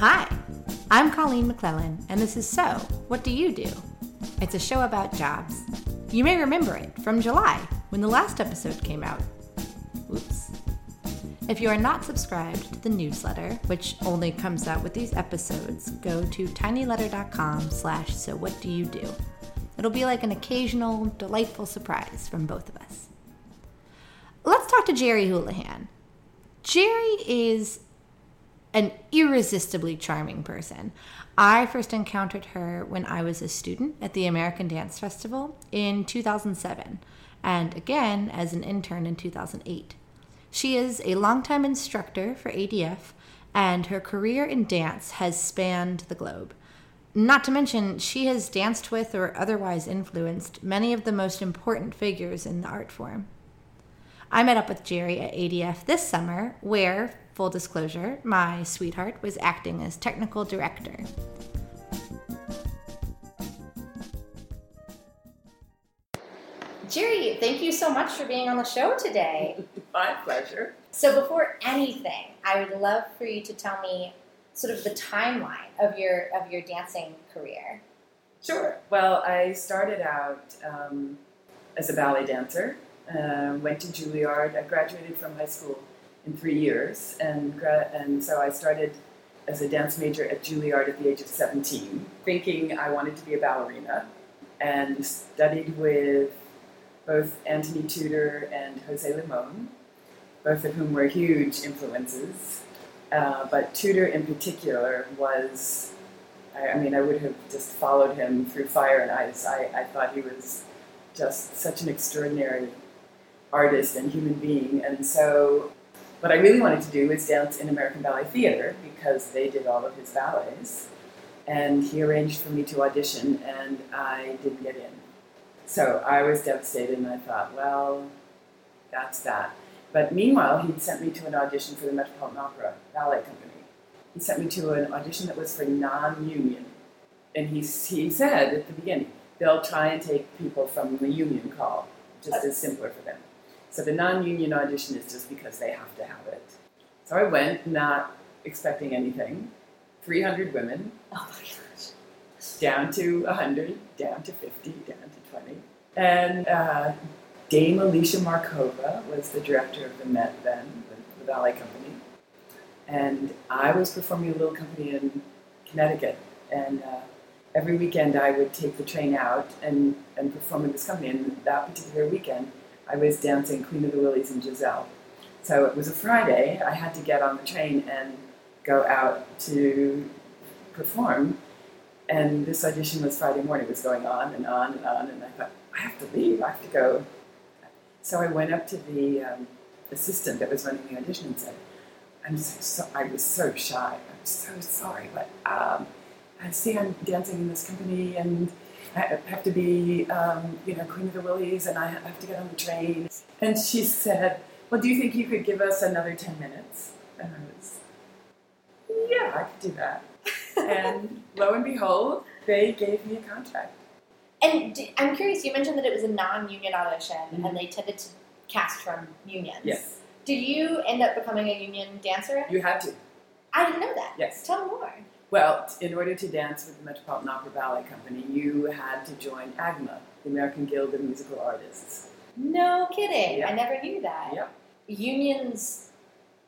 Hi, I'm Colleen McClellan, and this is So What Do You Do? It's a show about jobs. You may remember it from July when the last episode came out. Oops. If you are not subscribed to the newsletter, which only comes out with these episodes, go to tinyletter.com slash so what do you do. It'll be like an occasional, delightful surprise from both of us. Let's talk to Gerri Houlihan. Gerri is an irresistibly charming person. I first encountered her when I was a student at the American Dance Festival in 2007, and again as an intern in 2008. She is a longtime instructor for ADF, and her career in dance has spanned the globe. Not to mention, she has danced with or otherwise influenced many of the most important figures in the art form. I met up with Gerri at ADF this summer, where, full disclosure, my sweetheart was acting as technical director. Gerri, thank you so much for being on the show today. My pleasure. So, before anything, I would love for you to tell me sort of the timeline of your of your dancing career. Sure. Well, I started out um, as a ballet dancer. Uh, went to Juilliard. I graduated from high school in three years, and and so I started as a dance major at Juilliard at the age of 17, thinking I wanted to be a ballerina, and studied with both Anthony Tudor and Jose Limon, both of whom were huge influences. Uh, but Tudor in particular was, I, mean, I would have just followed him through fire and ice. I, I thought he was just such an extraordinary artist and human being. And so, what I really wanted to do was dance in American Ballet Theater because they did all of his ballets. And he arranged for me to audition, and I didn't get in. So I was devastated, and I thought, well, that's that. But meanwhile, he'd sent me to an audition for the Metropolitan Opera Ballet Company. He sent me to an audition that was for non-union, and he he said at the beginning they'll try and take people from the union call, just as simpler for them. So the non-union audition is just because they have to have it. So I went, not expecting anything. 300 women. Oh my gosh. Down to 100, down to 50, down to 20. And uh, Dame Alicia Markova was the director of the Met then, the, the ballet company. And I was performing a little company in Connecticut. And uh, every weekend I would take the train out and, and perform in this company. And that particular weekend, I was dancing Queen of the Wilis and Giselle. So it was a Friday. I had to get on the train and go out to perform. And this audition was Friday morning. It was going on and on and on. And I thought, I have to leave. I have to go. So I went up to the um, assistant that was running the audition and said, I'm so, so I was so shy. I'm so sorry, but um, I see I'm dancing in this company and I have to be, um, you know, Queen of the Wilis, and I have to get on the train. And she said, "Well, do you think you could give us another ten minutes?" And I was, "Yeah, I could do that." and lo and behold, they gave me a contract. And d- I'm curious. You mentioned that it was a non-union audition, Mhm. and they tended to cast from unions. Yes, Did you end up becoming a union dancer? you had to. I didn't know that. Yes. Tell me more. Well, in order to dance with the Metropolitan Opera Ballet Company, you had to join AGMA, the American Guild of Musical Artists. No kidding. Yeah. I never knew that. Yep. Unions,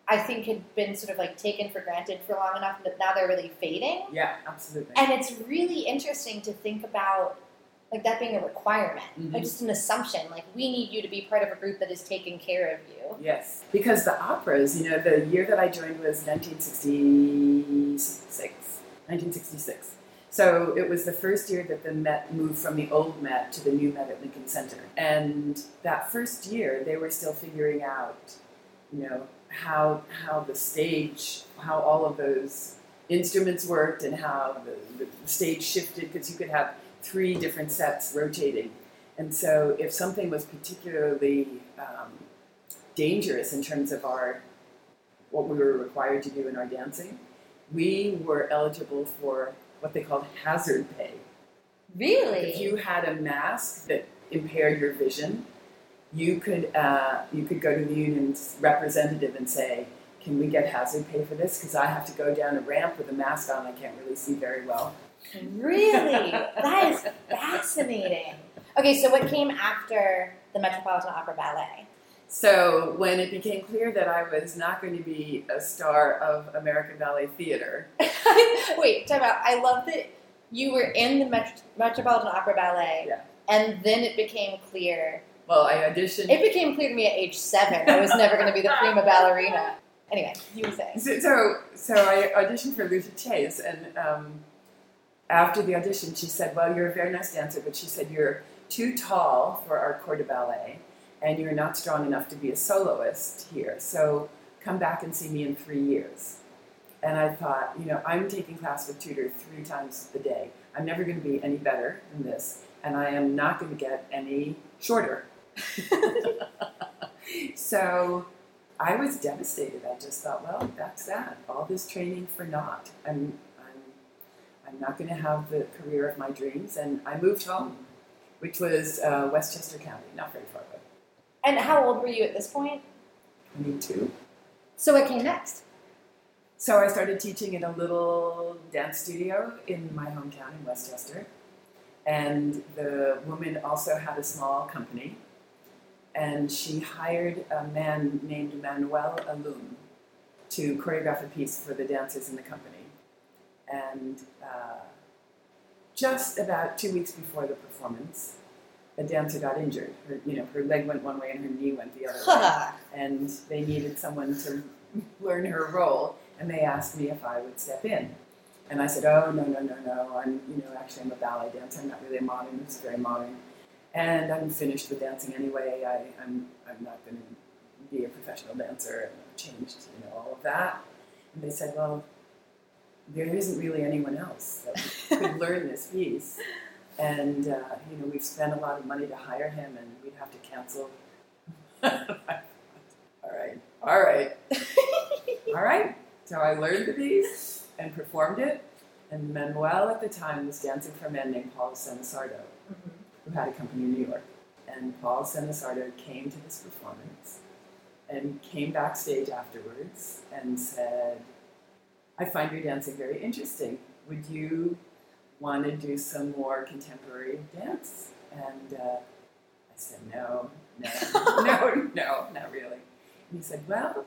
I think, had been sort of like taken for granted for long enough but now they're really fading. Yeah, absolutely. And it's really interesting to think about like that being a requirement, Mhm. like just an assumption. Like we need you to be part of a group that is taking care of you. Yes, because the operas, you know, the year that I joined was 1966. 1966. So it was the first year that the Met moved from the old Met to the new Met at Lincoln Center. And that first year, they were still figuring out, you know, how how the stage, how all of those instruments worked, and how the, the stage shifted because you could have three different sets rotating. And so, if something was particularly um, dangerous in terms of our what we were required to do in our dancing, we were eligible for what they called hazard pay. Really? If you had a mask that impaired your vision, you could uh, you could go to the union's representative and say, can we get hazard pay for this? Because I have to go down a ramp with a mask on. I can't really see very well. Really? that is fascinating. Okay, so what came after the Metropolitan Opera Ballet? So when it became clear that I was not going to be a star of American Ballet Theater, Wait, time out. I love that you were in the Met- Metropolitan Opera Ballet, Yeah. and then it became clear. well, I auditioned. It became clear to me at age seven I was never going to be the prima ballerina. Anyway, you were saying. So, so, so I auditioned for Lucia Chase, and um, after the audition, she said, "Well, you're a very nice dancer, but she said you're too tall for our corps de ballet, and you're not strong enough to be a soloist here. So come back and see me in three years." And I thought, you know, I'm taking class with Tudor three times a day. I'm never going to be any better than this, and I am not going to get any shorter. so I was devastated. I just thought, well, that's that. All this training for naught. I'm, I'm, I'm not going to have the career of my dreams. And I moved home, which was uh, Westchester County, not very far away. And how old were you at this point? 22. So what came next? So I started teaching in a little dance studio in my hometown in Westchester. And the woman also had a small company. And she hired a man named Manuel Alum to choreograph a piece for the dancers in the company. And uh, just about two weeks before the performance, a dancer got injured. Her, you know, her leg went one way and her knee went the other way and they needed someone to learn her role, and they asked me if I would step in. And I said, "Oh no, no, no, no! I'm, you know, actually I'm a ballet dancer. I'm not really a modern. It's very modern, and I'm finished with dancing anyway. I, I'm, I'm not going to be a professional dancer." And I've changed, you know, all of that. And they said, "Well, there isn't really anyone else that could learn this piece." And uh, you know, we've spent a lot of money to hire him, and we'd have to cancel. all right, all right, all right. So I learned the piece and performed it. And Manuel at the time was dancing for a man named Paul Sanasardo, who had a company in New York. And Paul Sanasardo came to this performance and came backstage afterwards and said, I find your dancing very interesting. Would you want to do some more contemporary dance? And uh, I said, no, no, no, no, not really. And he said, well,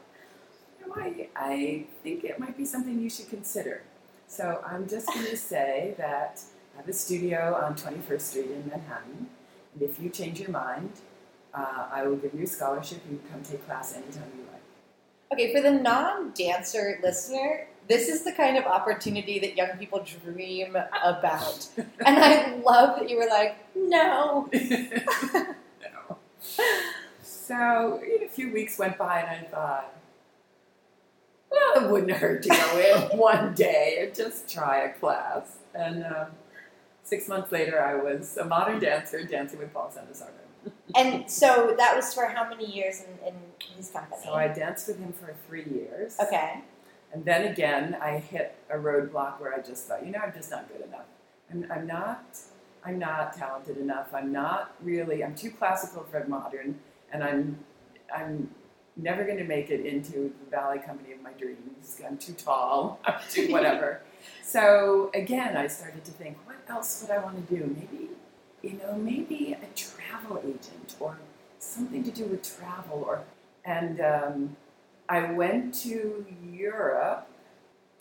you know, I, I think it might be something you should consider. So I'm just going to say that I have a studio on 21st Street in Manhattan. And if you change your mind, uh, I will give you a scholarship. You can come take class anytime you like. Okay, for the non-dancer listener, this is the kind of opportunity that young people dream about. and I love that you were like, no. no. So a few weeks went by, and I thought, well, it wouldn't hurt to go in one day and just try a class. And um, six months later, I was a modern dancer dancing with Paul Sanasardo. And so that was for how many years in, in his company? So I danced with him for three years. okay. And then again, I hit a roadblock where I just thought, you know, I'm just not good enough. I'm, I'm not, I'm not talented enough. I'm not really. I'm too classical for a modern, and I'm, I'm never going to make it into the ballet company of my dreams. I'm too tall. I'm too whatever. so again, I started to think, what else would I want to do? Maybe, you know, maybe a travel agent or something to do with travel or and. Um, I went to Europe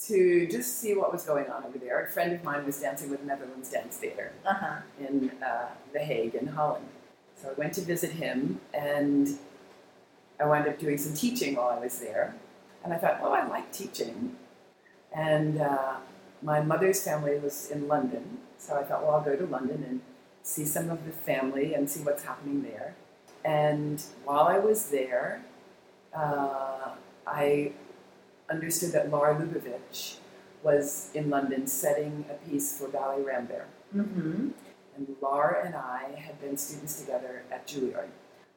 to just see what was going on over there. A friend of mine was dancing with Netherlands Dance Theater Uh huh. in uh, The Hague in Holland. So I went to visit him and I wound up doing some teaching while I was there. And I thought, oh, I like teaching. And uh, my mother's family was in London. So I thought, well, I'll go to London and see some of the family and see what's happening there. And while I was there, uh, I understood that Lar Lubovitch was in London setting a piece for Ballet Rambert. Mm-hmm. And Lar and I had been students together at Juilliard.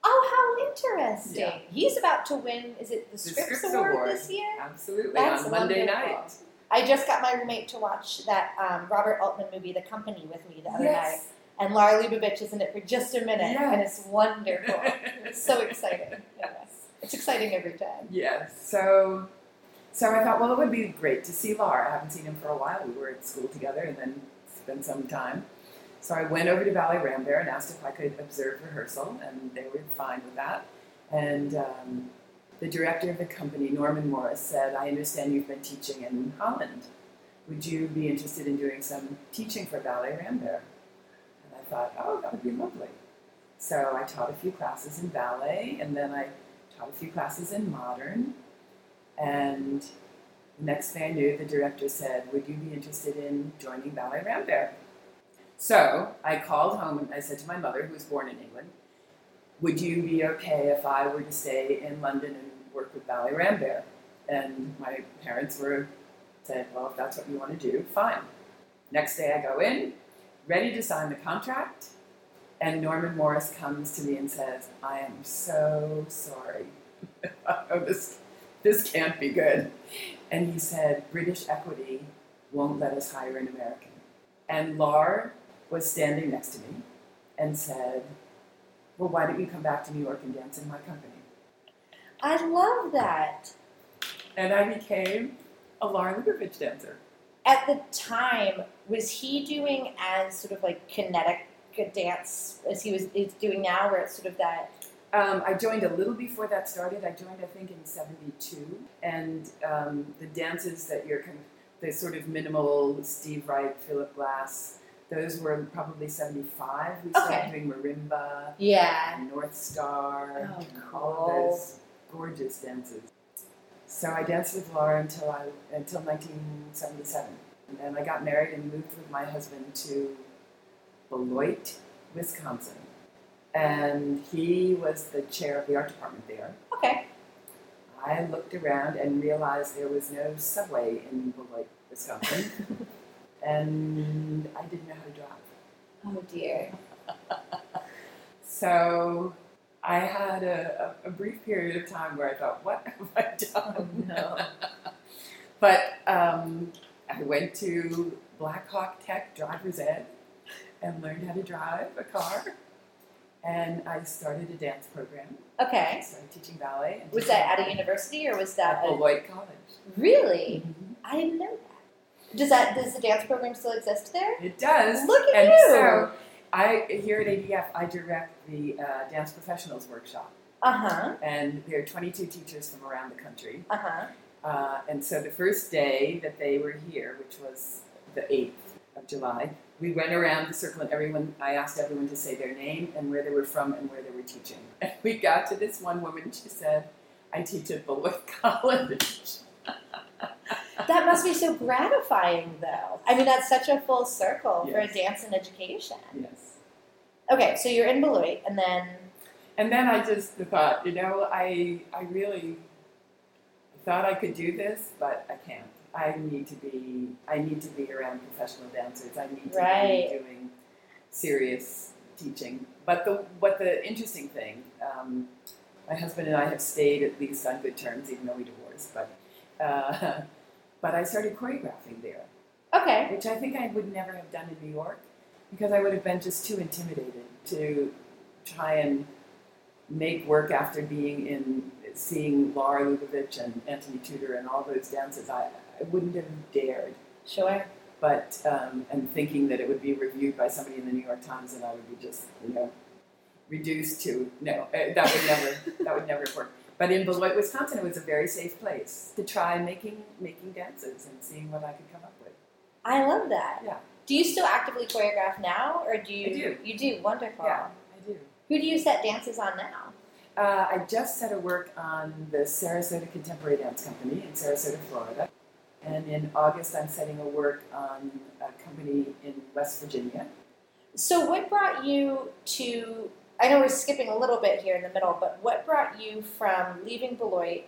Oh, how interesting! Yeah. He's about to win. Is it the, The Scripps, Scripps Award, Award. this year? Absolutely, That's on Monday wonderful. night. I just got my roommate to watch that um, Robert Altman movie, The Company, with me the other night, and Lar Lubovitch is in it for just a minute, Yes. and it's wonderful. it's so exciting. Yes. It's exciting every time. Yes. So So I thought, well, it would be great to see Lar. I haven't seen him for a while. We were at school together and then spent some time. So I went over to Ballet Rambert and asked if I could observe rehearsal, and they were fine with that. And um, the director of the company, Norman Morrice, said, I understand you've been teaching in Holland. Would you be interested in doing some teaching for Ballet Rambert? And I thought, oh, that would be lovely. So I taught a few classes in ballet, and then I taught a few classes in modern. And the next thing I knew, the director said, Would you be interested in joining Ballet Rambert? So I called home and I said to my mother, who was born in England, Would you be okay if I were to stay in London and work with Ballet Rambert? And my parents were said, Well, if that's what you want to do, fine. Next day I go in, ready to sign the contract, and Norman Morrice comes to me and says, I am so sorry. oh, this, this can't be good. And he said, British Equity won't let us hire an American. And Lar was standing next to me and said, Well, why don't you come back to New York and dance in my company? I love that. And I became a Lar Lubovitch dancer. At the time, was he doing as sort of like kinetic dance as he was is doing now, where it's sort of that? Um, I joined a little before that started. I joined, I think, in '72, and um, the dances that you're kind of the sort of minimal Steve Reich, Philip Glass, those were probably '75. We started Okay. doing marimba Yeah. North Star, Oh, all cool. of those gorgeous dances. So I danced with Lar until I until 1977, and then I got married and moved with my husband to Beloit, Wisconsin, and he was the chair of the art department there. Okay. I looked around and realized there was no subway in Beloit, Wisconsin, and I didn't know how to drive. Oh dear. So I had a, a, brief period of time where I thought, what have I done? Oh, no. but um, I went to Blackhawk Tech Driver's Ed and learned how to drive a car. And I started a dance program. I Okay. started teaching ballet. And Was teaching that at a university or was that At a, Beloit College. really? I didn't know that. Does that does the dance program still exist there? It does. Look at and you. so I here at ADF, I direct the uh, Dance Professionals Workshop. Uh huh. And there are 22 teachers from around the country. Uh huh. Uh, and so the first day that they were here, which was the 8th of July, we went around the circle and everyone, I asked everyone to say their name and where they were from and where they were teaching. And we got to this one woman, she said, I teach at Beloit College. That must be so gratifying, though. I mean, that's such a full circle for a dance and education. yes. Okay, so you're in Beloit, and then And then I just thought, you know, I, I really thought I could do this, but I can't. I need to be, I need to be around professional dancers. I need to Right. be doing serious teaching. But the, what the interesting thing, um, my husband and I have stayed at least on good terms, even though we divorced. But, uh, but I started choreographing there okay, which I think I would never have done in New York because I would have been just too intimidated to try and make work after being in seeing Lar Lubovitch and Anthony Tudor and all those dances. I, I wouldn't have dared. sure. But um, and thinking that it would be reviewed by somebody in the New York Times and I would be just you know reduced to no uh, that would never that would never work. But in Beloit, Wisconsin, it was a very safe place to try making making dances and seeing what I could come up with. I love that. Yeah. Do you still actively choreograph now, or do you? I do. You do. Wonderful. Yeah, I do. Who do you set dances on now? Uh, I just set a work on the Sarasota Contemporary Dance Company in Sarasota, Florida. And in August, I'm setting a work on a company in West Virginia. So, what brought you to? I know we're skipping a little bit here in the middle, but what brought you from leaving Beloit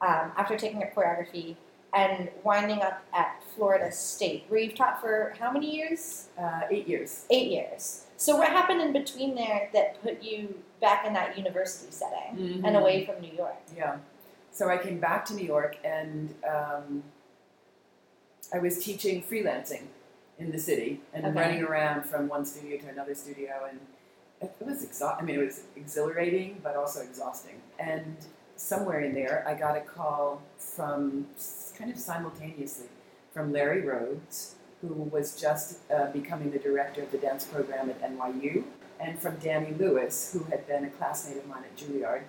um, after taking up choreography and winding up at Florida State, where you've taught for how many years? Uh, eight years. Eight years. So, what happened in between there that put you back in that university setting and away from New York? Yeah. So I came back to New York and um, I was teaching freelancing in the city and Okay. running around from one studio to another studio. And it was exhausting. I mean, it was exhilarating, but also exhausting. And somewhere in there, I got a call from kind of simultaneously from Larry Rhodes, who was just uh, becoming the director of the dance program at NYU, and from Danny Lewis, who had been a classmate of mine at Juilliard,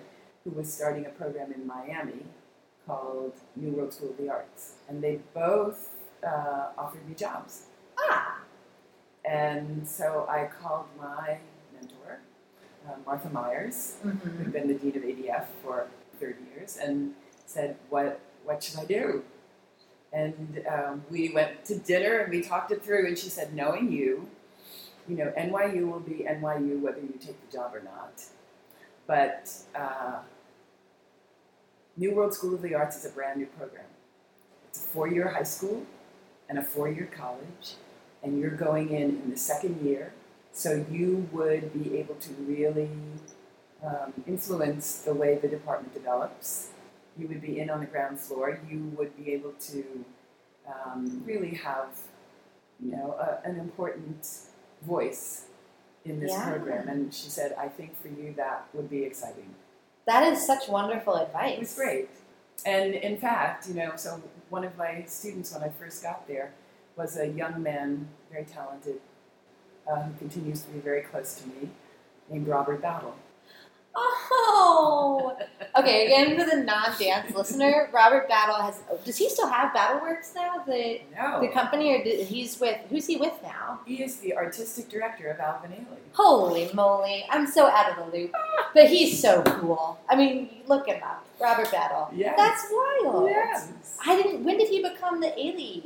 who was starting a program in Miami called New World School of the Arts. And they both uh, offered me jobs. Ah, And so I called my mentor, uh, Martha Myers, mm-hmm. who'd been the dean of ADF for 30 years, and said, "What what should I do?" And um, we went to dinner and we talked it through. And she said, "Knowing you, you know, NYU will be NYU whether you take the job or not. But uh, New World School of the Arts is a brand new program. It's a four-year high school and a four-year college, and you're going in in the second year." So you would be able to really um, influence the way the department develops. You would be in on the ground floor. You would be able to um, really have, you know, a, an important voice in this Yeah. program. And she said, "I think for you that would be exciting." that is such wonderful advice. It was great. And in fact, you know, so one of my students when I first got there was a young man, very talented, uh, who continues to be very close to me, named Robert Battle. Oh, okay. Again, for the non-dance listener, Robert Battle has. Does he still have BattleWorks now? The No, the company, or did, he's with? Who's he with now? he is the artistic director of Alvin Ailey. Holy moly! I'm so out of the loop. But he's so cool. I mean, look him up, Robert Battle. Yeah, That's wild. Yes. I didn't. When did he become the Ailey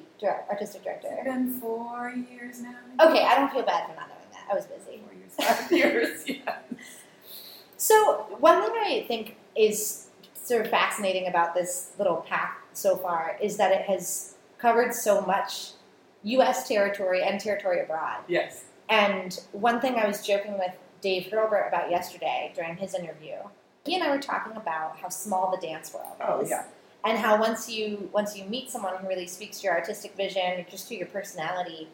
artistic It's director? been four years now. Okay, I don't feel bad for not knowing that. I was busy. Four years, five years, yes. So one thing I think is sort of fascinating about this little path so far is that it has covered so much U.S. territory and territory abroad. Yes. And one thing I was joking with Dave Hurlbert about yesterday during his interview, he and I were talking about how small the dance world Oh, is, yeah. and how once you once you meet someone who really speaks to your artistic vision, or just to your personality,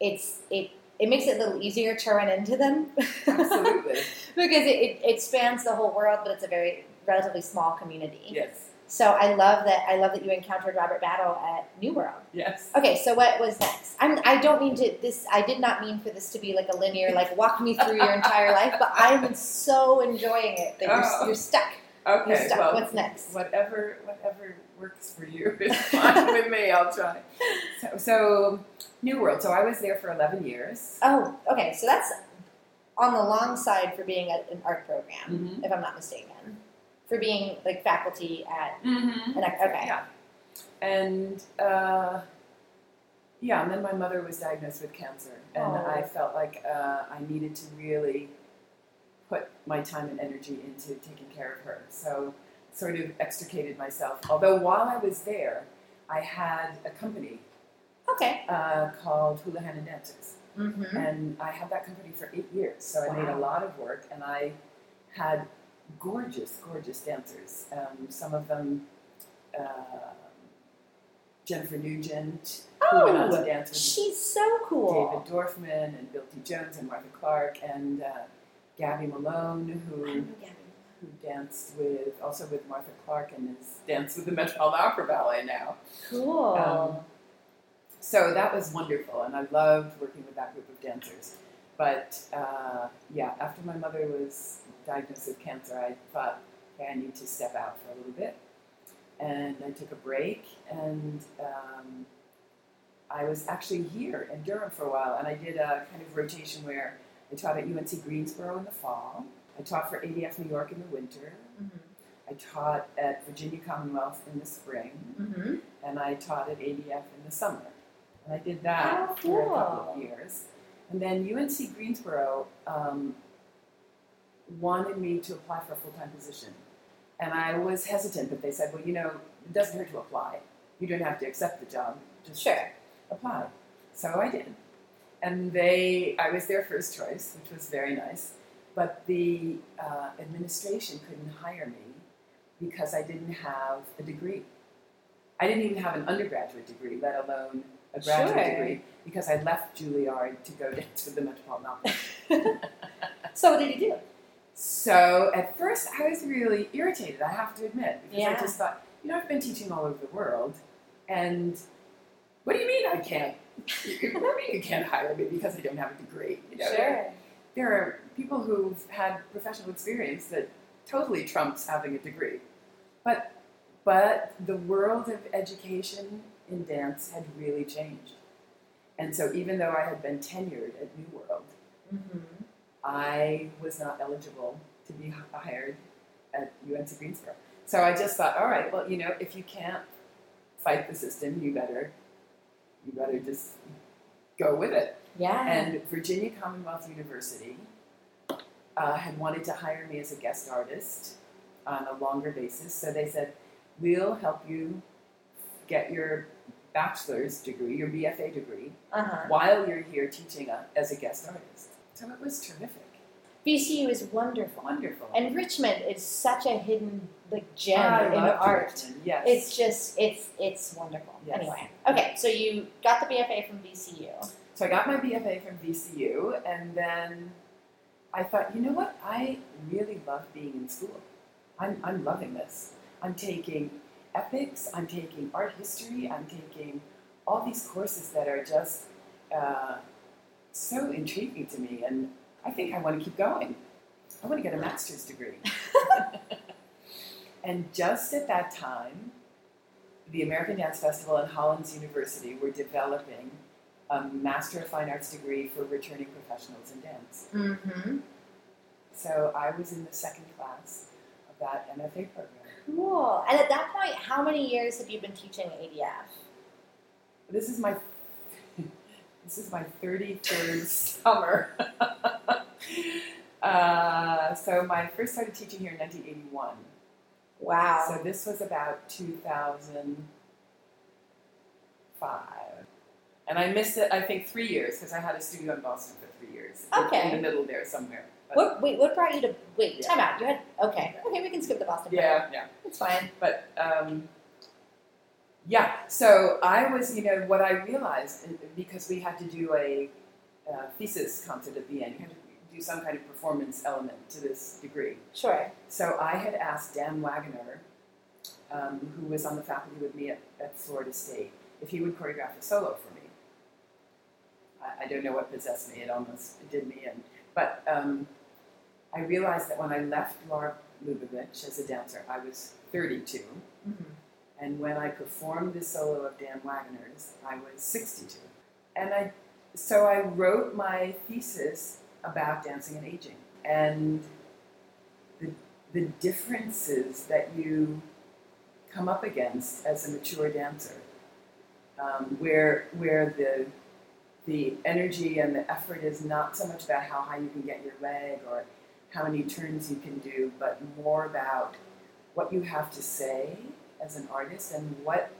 it's it it makes it a little easier to run into them. Absolutely. because it, it, spans the whole world, but it's a very relatively small community. yes. So I love that. I love that you encountered Robert Battle at New World. Yes. Okay, so what was next? I'm, I don't mean to this. I did not mean for this to be like a linear, like walk me through your entire life. But I'm so enjoying it that you're, Oh. you're stuck. Okay. You're stuck. Well, What's next? Whatever, whatever works for you is fine with me. I'll try. So, so, New World. So I was there for 11 years. Oh, okay. So that's on the long side for being at an art program, Mm-hmm. if I'm not mistaken. For being like faculty at Mm-hmm. an. Okay. Yeah. And uh, yeah, and then my mother was diagnosed with cancer, and Oh. I felt like uh, I needed to really put my time and energy into taking care of her. So, sort of extricated myself. Although while I was there, I had a company Okay. uh, called Houlihan Dancers, Mm-hmm. and I had that company for eight years. So I made a lot of work, and I had gorgeous, gorgeous dancers. Um, some of them, uh, Jennifer Nugent, who went on to Oh, dance with she's so cool. David Dorfman and Bill T. Jones and Martha Clarke and uh, Gabby Malone, who Gabby. who danced with also with Martha Clarke and is danced with the Metropolitan Opera Ballet now. Cool. Um, so that was wonderful, and I loved working with that group of dancers. But uh, yeah, after my mother was diagnosed with cancer, I thought, okay, I need to step out for a little bit. And I took a break, and um, I was actually here in Durham for a while, and I did a kind of rotation where I taught at UNC Greensboro in the fall. I taught for ADF New York in the winter. mm-hmm. I taught at Virginia Commonwealth in the spring Mm-hmm. and I taught at ADF in the summer. And I did that Oh, for a couple of years. And then UNC Greensboro um, wanted me to apply for a full time position. And I was hesitant, but they said, well, you know, it doesn't hurt to apply. You don't have to accept the job, just Sure. apply. So I did. And they, I was their first choice, which was very nice. But the uh, administration couldn't hire me because I didn't have a degree. I didn't even have an undergraduate degree, let alone a graduate Sure. degree, because I left Juilliard to go with the Metropolitan Opera. So what did you do? So at first, I was really irritated. I have to admit, because Yeah. I just thought, you know, I've been teaching all over the world, and what do you mean I can't? what do you mean you can't hire me because I don't have a degree? You know, Sure. there are people who've had professional experience that totally trumps having a degree. But but the world of education in dance had really changed. And so even though I had been tenured at New World, Mm-hmm. I was not eligible to be hired at UNC Greensboro. So I just thought, all right, well, you know, if you can't fight the system, you better you better just go with it. Yeah. And Virginia Commonwealth University uh, had wanted to hire me as a guest artist on a longer basis. So they said, we'll help you get your bachelor's degree, your BFA degree, uh-huh. while you're here teaching a, as a guest artist. So it was terrific. VCU is wonderful. Wonderful. And Richmond is such a hidden like gem I in art. Richmond, Yes. It's just it's it's wonderful. Yes. Anyway, okay, so you got the BFA from VCU. So I got my BFA from VCU, and then I thought, you know what? I really love being in school. I'm, I'm loving this. I'm taking epics, I'm taking art history, I'm taking all these courses that are just uh, so intriguing to me, and I think I want to keep going. I want to get a master's degree. and just at that time, the American Dance Festival and Hollins University were developing a Master of Fine Arts degree for returning professionals in dance. Mm-hmm. So I was in the second class of that MFA program. Cool. And at that point, how many years have you been teaching ADF? This is my this is my thirty third summer. uh, so my first started teaching here in nineteen eighty one. Wow. So this was about two thousand five. And I missed it, I think, three years because I had a studio in Boston for three years. In- Okay. In the middle there somewhere. What wait, what brought you to wait, Yeah. time out. You had okay. Okay, we can skip the Boston part. Yeah, yeah. It's fine. But um, yeah, so I was, you know, what I realized uh, because we had to do a uh, thesis concert at the end, you had to do some kind of performance element to this degree. Sure. So I had asked Dan Wagoner, um, who was on the faculty with me at, at Florida State, if he would choreograph a solo for me. I, I don't know what possessed me; it almost did me in. But um, I realized that when I left Lar Lubovitch as a dancer, I was 32. Mm-hmm. And when I performed the solo of Dan Wagoner's, I was 62. And I, so I wrote my thesis about dancing and aging and the, the differences that you come up against as a mature dancer, um, where, where the, the energy and the effort is not so much about how high you can get your leg or how many turns you can do, but more about what you have to say as an artist and what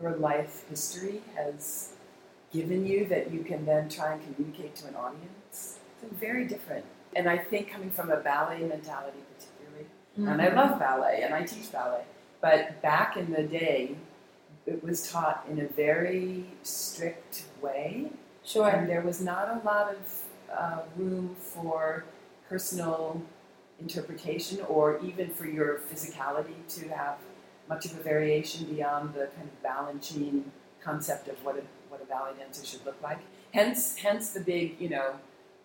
your life history has given you that you can then try and communicate to an audience. It's very different. And I think coming from a ballet mentality, particularly, and I mm-hmm. love ballet and I teach ballet, but back in the day, it was taught in a very strict way, Sure. and there was not a lot of uh, room for personal interpretation or even for your physicality to have much of a variation beyond the kind of Balanchine concept of what a, what a ballet dancer should look like. Hence, hence the big, you know,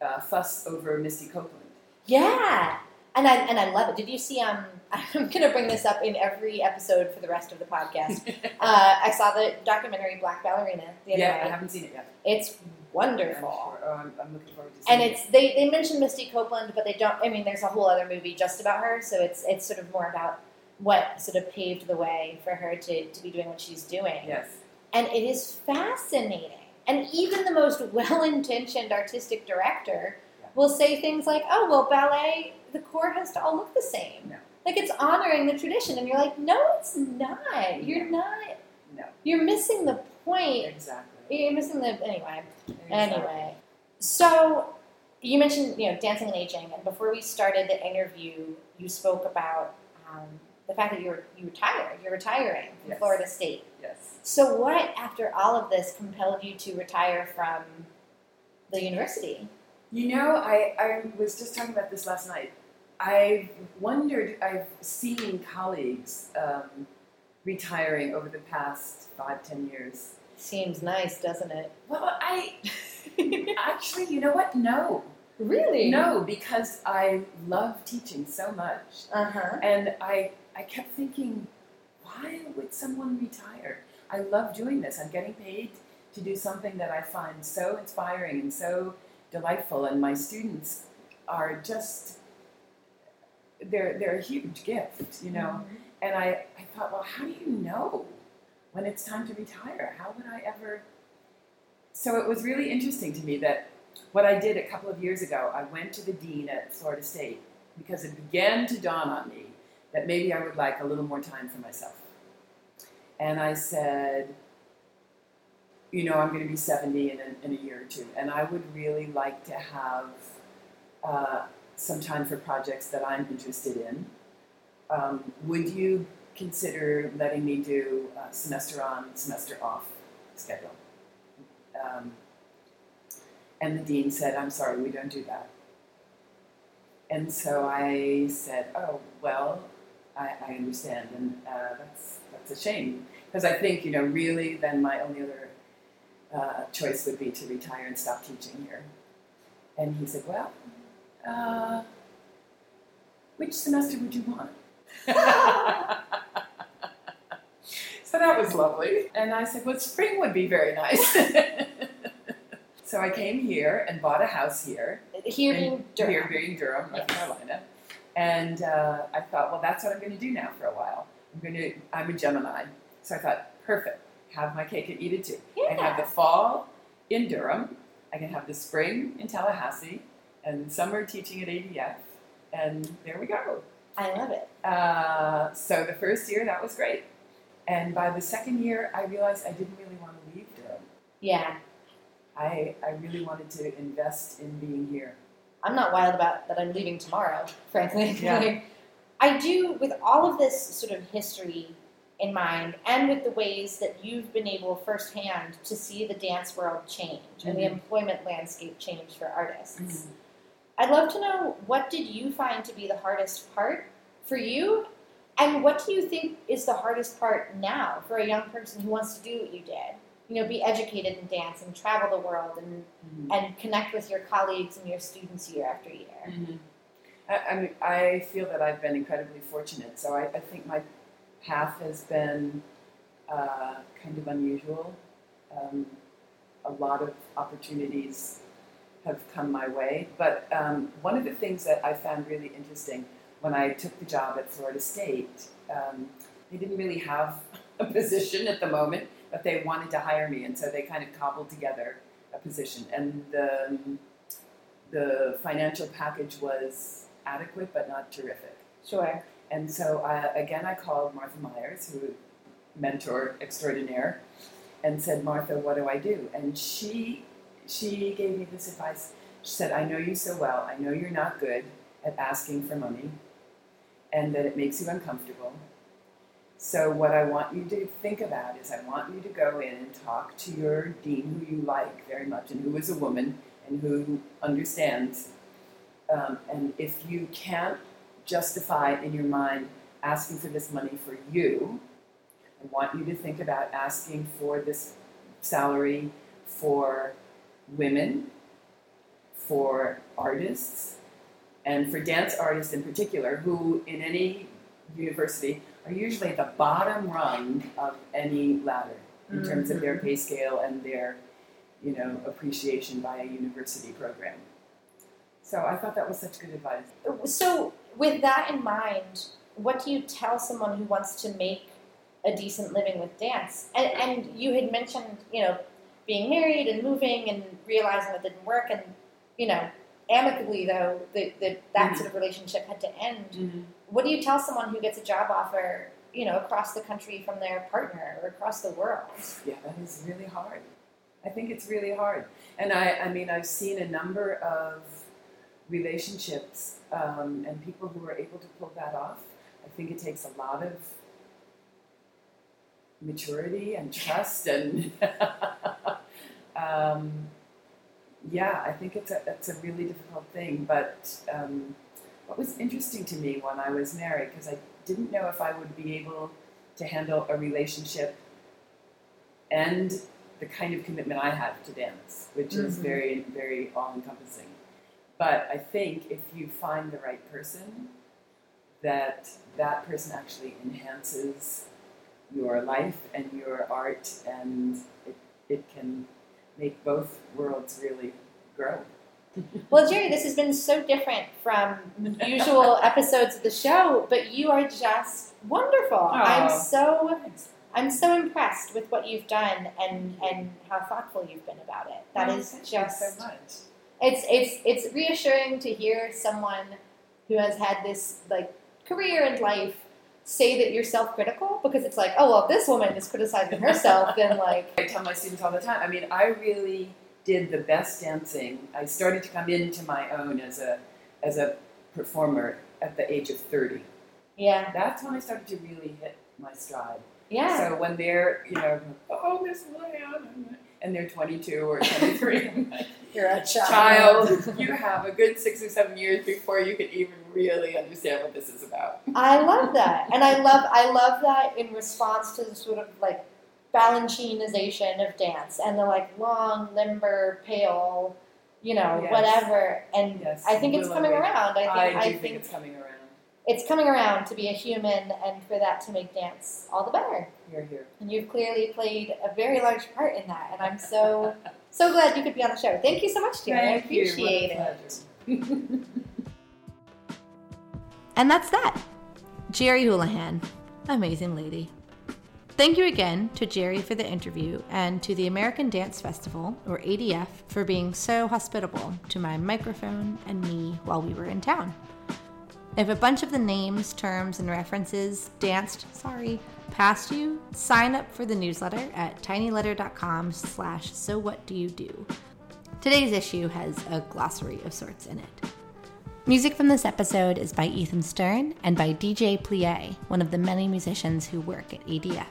uh, fuss over Misty Copeland. Yeah. And I and I love it. Did you see um I'm gonna bring this up in every episode for the rest of the podcast. uh, I saw the documentary Black Ballerina the other yeah, I haven't seen it yet. It's I'm, wonderful. sure. oh, I'm, I'm looking forward to seeing And it. it's they, they mention Misty Copeland, but they don't. I mean, there's a whole other movie just about her, so it's it's sort of more about what sort of paved the way for her to, to be doing what she's doing. Yes. And it is fascinating. And even the most well-intentioned artistic director will say things like, "Oh, well, ballet, the corps has to all look the same. No. Like it's honoring the tradition." And you're like, "No, it's not. You're not. No. You're missing the point. Exactly. You're missing the anyway." Exactly. Anyway, so you mentioned you know dancing and aging, and before we started the interview, you spoke about um, the fact that you were you retired. You're retiring from Yes. Florida State. Yes. So what, after all of this, compelled you to retire from the university? You know, I, I was just talking about this last night. I wondered, I've seen colleagues um, retiring over the past five, ten years. Seems nice, doesn't it? Well, I actually, you know what? No. Really? No, because I love teaching so much. Uh huh. And I, I kept thinking, why would someone retire? I love doing this. I'm getting paid to do something that I find so inspiring and so delightful, and my students are just they're they're a huge gift, you know. Mm-hmm. And I, I thought, well, how do you know when it's time to retire? How would I ever? So it was really interesting to me that what I did a couple of years ago, I went to the dean at Florida State because it began to dawn on me that maybe I would like a little more time for myself. And I said, you know, I'm going to be 70 in a, in a year or two, and I would really like to have uh, some time for projects that I'm interested in. Um, would you consider letting me do uh, semester on, semester off schedule? Um, and the dean said, I'm sorry, we don't do that. And so I said, oh, well, I, I understand, and uh, that's, that's a shame. Because I think, you know, really then my only other uh, choice would be to retire and stop teaching here. And he said, well, uh, which semester would you want? so that was lovely. And I said, well, spring would be very nice. so I came here and bought a house here. Here in- Durham. Here being Durham, North Yes. Carolina. And uh, I thought, well, that's what I'm going to do now for a while. I'm going to, I'm a Gemini. So I thought, perfect. Have my cake and eat it too. I can have the fall in Durham. I can have the spring in Tallahassee, and summer teaching at ADF. And there we go. I love it. Uh, so the first year, that was great. And by the second year, I realized I didn't really want to leave Durham. Yeah. I, I really wanted to invest in being here. I'm not wild about that I'm leaving tomorrow, frankly. Yeah. I do, with all of this sort of history in mind, and with the ways that you've been able firsthand to see the dance world change and the Mhm. employment landscape change for artists. I'd love to know what did you find to be the hardest part for you, and what do you think is the hardest part now for a young person who wants to do what you did? You know, be educated in dance and travel the world and Mhm. and connect with your colleagues and your students year after year. Mhm. I, I, mean, I feel that I've been incredibly fortunate. So I, I think my path has been uh, kind of unusual. Um, a lot of opportunities have come my way. But um, one of the things that I found really interesting when I took the job at Florida State, um, they didn't really have a position at the moment, but they wanted to hire me, and so they kind of cobbled together a position. And the, the financial package was adequate but not terrific. Sure. And so uh, again, I called Martha Myers, who mentor extraordinaire, and said, "Martha, what do I do?" And she she gave me this advice. She said, "I know you so well. I know you're not good at asking for money, and that it makes you uncomfortable. So what I want you to think about is, I want you to go in and talk to your dean, who you like very much, and who is a woman and who understands. Um, and if you can't justify in your mind asking for this money for you. I want you to think about asking for this salary for women, for artists, and for dance artists in particular, who in any university are usually at the bottom rung of any ladder in terms of their mm-hmm. pay scale and their, you know, appreciation by a university program. So I thought that was such good advice. So, with that in mind, what do you tell someone who wants to make a decent living with dance? And, and you had mentioned, you know, being married and moving and realizing that didn't work, and you know, amicably though, that that that Mhm. sort of relationship had to end. What do you tell someone who gets a job offer, you know, across the country from their partner or across the world? Yeah, that is really hard. I think it's really hard. And I, I mean, I've seen a number of relationships um, and people who are able to pull that off. I think it takes a lot of maturity and trust and um, yeah, I think it's a, it's a really difficult thing. But um, what was interesting to me when I was married, because I didn't know if I would be able to handle a relationship and the kind of commitment I have to dance, which is Mhm. very, very all encompassing. But I think if you find the right person, that that person actually enhances your life and your art, and it, it can make both worlds really grow. Well, Gerri, this has been so different from usual episodes of the show, but you are just wonderful. I'm so I'm so impressed with what you've done and and how thoughtful you've been about it. That Well, is thank you just so much. It's it's it's reassuring to hear someone who has had this like career and life say that you're self-critical because it's like, oh well, if this woman is criticizing herself, then like I tell my students all the time. I mean, I really did the best dancing. I started to come into my own as a as a performer at the age of thirty. yeah, That's when I started to really hit my stride. yeah, So when they're, you know, oh, Miss Luann, and they're 22 or 23, you're a child, child. you have a good six or seven years before you can even really understand what this is about. I love that, and I love I love that in response to the sort of like Balanchineization of dance and the like long, limber, pale, you know, Yes. whatever. And Yes, I think it's coming around. I think I do I, think, think it's coming around. It's coming around to be a human, and for that to make dance all the better. You're here. And you've clearly played a very large part in that, and I'm so so glad you could be on the show. Thank you so much, Gerri. I. Appreciate it. And that's that. Gerri Houlihan. Amazing lady. Thank you again to Gerri for the interview and to the American Dance Festival, or ADF, for being so hospitable to my microphone and me while we were in town. If a bunch of the names, terms, and references danced, sorry, past you, sign up for the newsletter at tinyletter.com slash so what do you do. Today's issue has a glossary of sorts in it. Music from this episode is by Ethan Stern and by DJ Plie, one of the many musicians who work at ADF.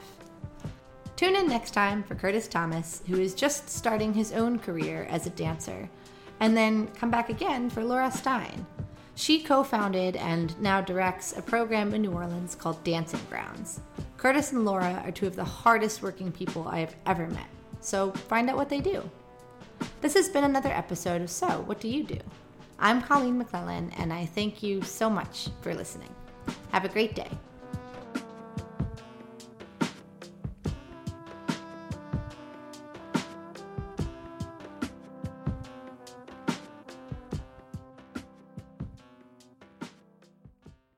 Tune in next time for Curtis Thomas, who is just starting his own career as a dancer, and then come back again for Laura Stein. She co founded and now directs a program in New Orleans called Dancing Grounds. Curtis and Laura are two of the hardest working people I have ever met, so find out what they do. This has been another episode of So, What Do You Do? I'm Colleen McClellan, and I thank you so much for listening. Have a great day.